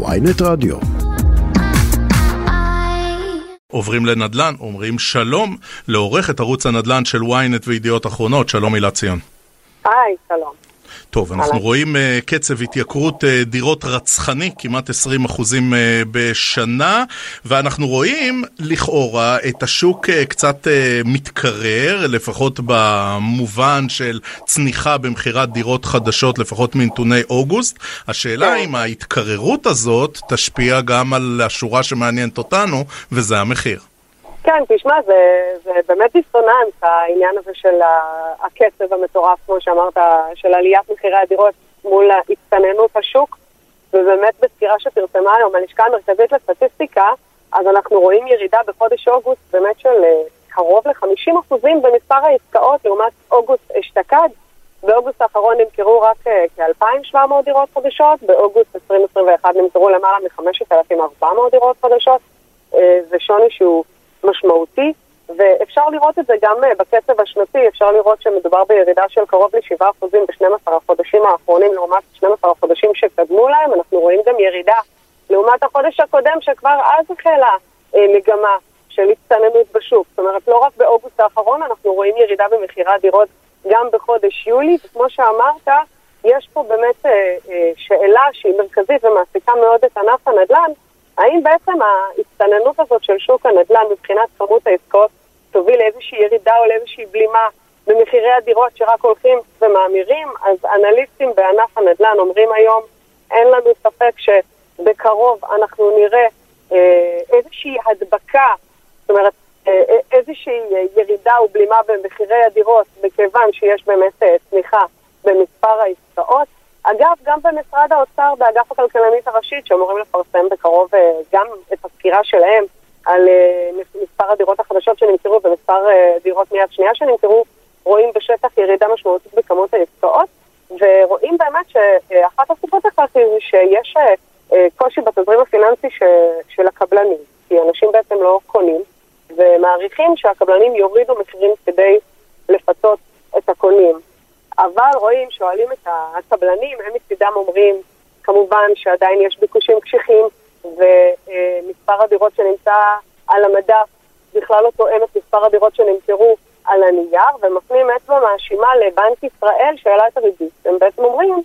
ויינט רדיו. עוברים לנדל"ן, אומרים שלום לעורכת ערוץ הנדל"ן של ynet וידיעות אחרונות, שלום הילה ציון. היי, שלום. טוב, אנחנו רואים uh, קצב התייקרות uh, דירות רצחני, כמעט 20 אחוזים uh, בשנה, ואנחנו רואים לכאורה את השוק uh, קצת uh, מתקרר, לפחות במובן של צניחה במכירת דירות חדשות, לפחות מנתוני אוגוסט. השאלה כן. אם ההתקררות הזאת תשפיע גם על השורה שמעניינת אותנו, וזה המחיר. כן, תשמע, זה, זה באמת דיסוננס, העניין הזה של הקצב המטורף, כמו שאמרת, של עליית מחירי הדירות מול הצטננות השוק, ובאמת בסקירה שפרסמה היום הלשכה המרכזית לסטטיסטיקה, אז אנחנו רואים ירידה בחודש אוגוסט באמת של אה, קרוב ל-50% במספר העסקאות לעומת אוגוסט אשתקד. באוגוסט האחרון נמכרו רק אה, כ-2,700 דירות חדשות, באוגוסט 2021 נמכרו למעלה מ-5,400 דירות חדשות. אה, זה שוני שהוא משמעותי, ואפשר לראות את זה גם אה, בקצב השנתי, אפשר לראות שמדובר בירידה של קרוב ל-7% ב-12 החודשים האחרונים לעומת 12 החודשים שקדמו להם, אנחנו רואים גם ירידה לעומת החודש הקודם שכבר אז החלה אה, מגמה של הצטננות בשוק, זאת אומרת לא רק באוגוסט האחרון אנחנו רואים ירידה במכירת דירות גם בחודש יולי, וכמו שאמרת, יש פה באמת אה, אה, שאלה שהיא מרכזית ומעסיקה מאוד את ענף הנדל"ן, האם בעצם ההצטננות הזאת של שוק הנדל"ן מבחינת כמות העסקאות תוביל לאיזושהי ירידה או לאיזושהי בלימה במחירי הדירות שרק הולכים ומאמירים? אז אנליסטים בענף הנדל"ן אומרים היום, אין לנו ספק שבקרוב אנחנו נראה אה, איזושהי הדבקה, זאת אומרת, אה, אה, איזושהי ירידה ובלימה במחירי הדירות, מכיוון שיש באמת צמיחה במספר העסקאות. אגב, גם במשרד האוצר, באגף הכלכלנית הראשית, שאמורים לפרסם בקרוב אה, גם את הסקירה שלהם על אה, מספר הדירות החדשות שנמכרו ומספר אה, דירות מיד שנייה שנמכרו, רואים בשטח ירידה משמעותית בכמות העסקאות, ורואים באמת שאחת הסיבות לכך היא שיש קושי בתזרים הפיננסי של הקבלנים, כי אנשים בעצם לא קונים, ומעריכים שהקבלנים יורידו מחירים כדי לפצות את הקונים. אבל רואים, שואלים את הקבלנים, הם מצידם אומרים כמובן שעדיין יש ביקושים קשיחים ומספר הדירות שנמצא על המדף בכלל לא תואם את מספר הדירות שנמכרו על הנייר ומפנים אצבע מאשימה לבנק ישראל שהעלה את הריבית. הם בעצם אומרים,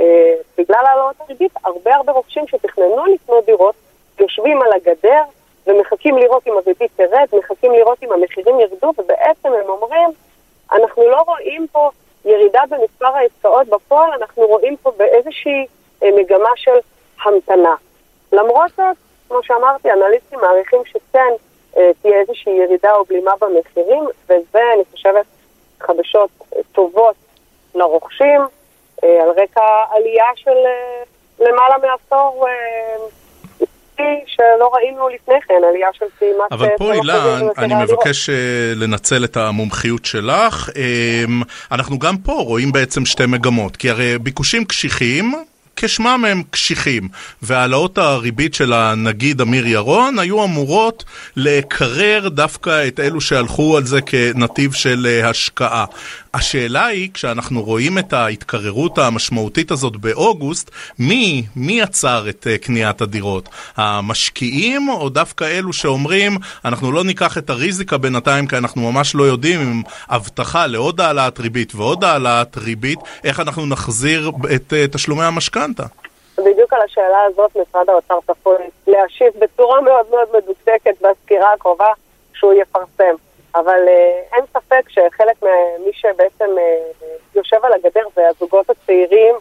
אה, בגלל העלות הריבית, הרבה הרבה רוכשים שתכננו לקנות דירות יושבים על הגדר ומחכים לראות אם הריבית תרד, מחכים לראות אם המחירים ירדו ובעצם הם אומרים, אנחנו לא רואים פה ירידה במספר העסקאות בפועל, אנחנו רואים פה באיזושהי אה, מגמה של המתנה. למרות זאת, כמו שאמרתי, אנליסטים מעריכים שכן אה, תהיה איזושהי ירידה או בלימה במחירים, וזה, אני חושבת, חדשות אה, טובות לרוכשים, על רקע עלייה של למעלה מעשור שלא ראינו לפני כן, עלייה של כמעט... אבל פה, אה, הילה, 20% במחירי אני. מבקש אה, לנצל את המומחיות שלך. אמ, אנחנו גם פה רואים בעצם שתי מגמות, כי הרי ביקושים קשיחים, כשמם הם קשיחים, והעלאות הריבית של הנגיד אמיר ירון היו אמורות לקרר דווקא את אלו שהלכו על זה כנתיב של אה, השקעה. השאלה היא, כשאנחנו רואים את ההתקררות המשמעותית הזאת באוגוסט, מי, מי עצר את אה, קניית הדירות? המשקיעים או דווקא אלו שאומרים, אנחנו לא ניקח את הריזיקה בינתיים כי אנחנו ממש לא יודעים עם הבטחה לעוד העלאת ריבית ועוד העלאת ריבית, איך אנחנו נחזיר את אה, תשלומי המשכנתה? בדיוק על השאלה הזאת משרד האוצר צפוי להשיב בצורה מאוד מאוד מדוקדקת בסקירה הקרובה שהוא יפרסם. אבל אה, אין ספק שחלק ממי שבעצם אה, יושב על הגדר זה הזוגות הצעירים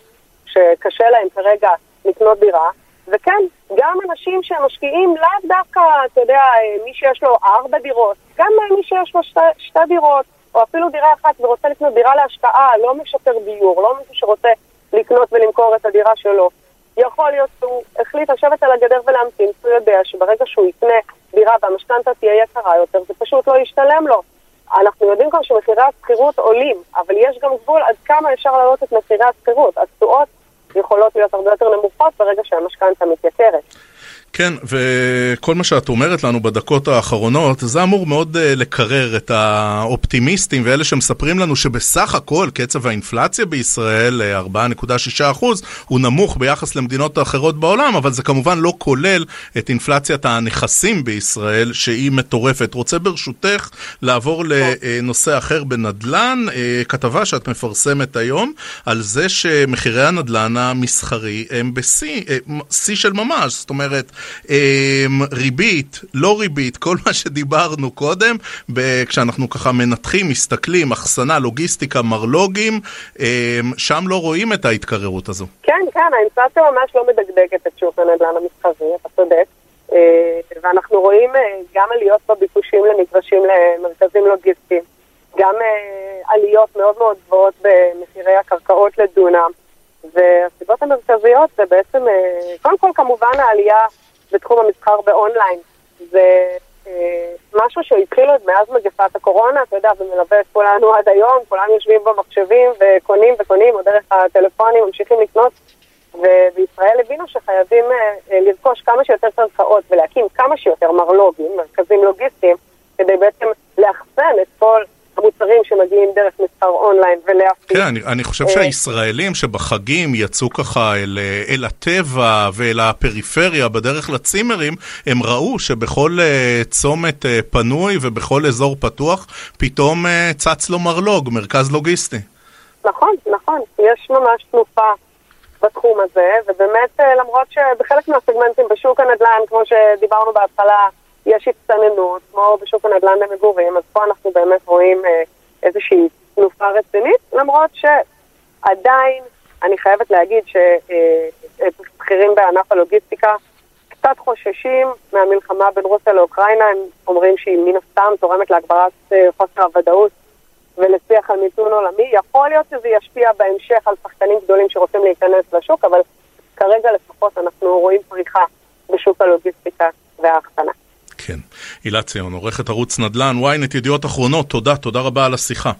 שקשה להם כרגע לקנות דירה. וכן, גם אנשים שמשקיעים לאו דווקא, אתה יודע, אה, מי שיש לו ארבע דירות, גם מי שיש לו שתי, שתי דירות, או אפילו דירה אחת ורוצה לקנות דירה להשקעה, לא משפר דיור, לא מישהו שרוצה לקנות ולמכור את הדירה שלו. יכול להיות שהוא החליט לשבת על הגדר ולהמתין, הוא יודע שברגע שהוא יקנה דירה והמשכנתה תהיה יקרה יותר, זה פשוט לא ישתלם לו. אנחנו יודעים כבר שמחירי השכירות עולים, אבל יש גם גבול עד כמה אפשר להעלות את מחירי השכירות. התשואות יכולות להיות הרבה יותר נמוכות ברגע שהמשכנתה מתייקרת. כן, וכל מה שאת אומרת לנו בדקות האחרונות, זה אמור מאוד uh, לקרר את האופטימיסטים ואלה שמספרים לנו שבסך הכל קצב האינפלציה בישראל, 4.6 אחוז, הוא נמוך ביחס למדינות האחרות בעולם, אבל זה כמובן לא כולל את אינפלציית הנכסים בישראל, שהיא מטורפת. רוצה ברשותך לעבור לנושא אחר בנדל"ן, uh, כתבה שאת מפרסמת היום, על זה שמחירי הנדל"ן המסחרי הם בשיא, שיא של ממש, זאת אומרת, ריבית, לא ריבית, כל מה שדיברנו קודם, כשאנחנו ככה מנתחים, מסתכלים, אחסנה, לוגיסטיקה, מרלוגים, אמ, שם לא רואים את ההתקררות הזו. כן, כן, האינפלציה ממש לא מדגדגת את שוק הנדל"ן המסחרי, אתה צודק. אה, ואנחנו רואים אה, גם עליות בביקושים למגרשים למרכזים לוגיסטיים, גם אה, עליות מאוד מאוד גבוהות במחירי הקרקעות לדונם. והסיבות המרכזיות זה בעצם, קודם כל כמובן העלייה בתחום המסחר באונליין. זה אה, משהו שהתחיל עוד מאז מגפת הקורונה, אתה יודע, ומלווה את כולנו עד היום, כולם יושבים במחשבים וקונים וקונים, או דרך הטלפונים ממשיכים לקנות, ובישראל הבינו שחייבים אה, אה, לרכוש כמה שיותר קרקעות ולהקים כמה שיותר מרלוגים, מרכזים לוגיסטיים, כדי בעצם לאחסן את כל המוצרים שמגיעים דרך מסחר אונליין ולהפיץ. כן, אני, אני חושב אה, שהישראלים שבחגים יצאו ככה אל, אל הטבע ואל הפריפריה בדרך לצימרים, הם ראו שבכל uh, צומת פנוי ובכל אזור פתוח פתאום צץ לו מרלוג, מרכז לוגיסטי. נכון, נכון, יש ממש תנופה בתחום הזה, ובאמת למרות שבחלק מהסגמנטים בשוק הנדל"ן, כמו שדיברנו בהתחלה, יש הצטננות, כמו בשוק הנדל"ן למגורים, אז פה אנחנו באמת רואים אה, איזושהי תנופה רצינית, למרות שעדיין אני חייבת להגיד שבכירים בענף הלוגיסטיקה קצת חוששים מהמלחמה בין רוסיה לאוקראינה, הם אומרים שהיא מן הסתם תורמת להגברת אה, חוסר הוודאות ולשיח על מיתון עולמי. יכול להיות שזה ישפיע בהמשך על שחקנים גדולים שרוצים להיכנס לשוק, אבל כרגע לפחות אנחנו רואים פריחה בשוק הלוגיסטיקה וההחצנה. כן. הילה ציון, עורכת ערוץ נדל"ן, ynet ידיעות אחרונות, תודה, תודה רבה על השיחה.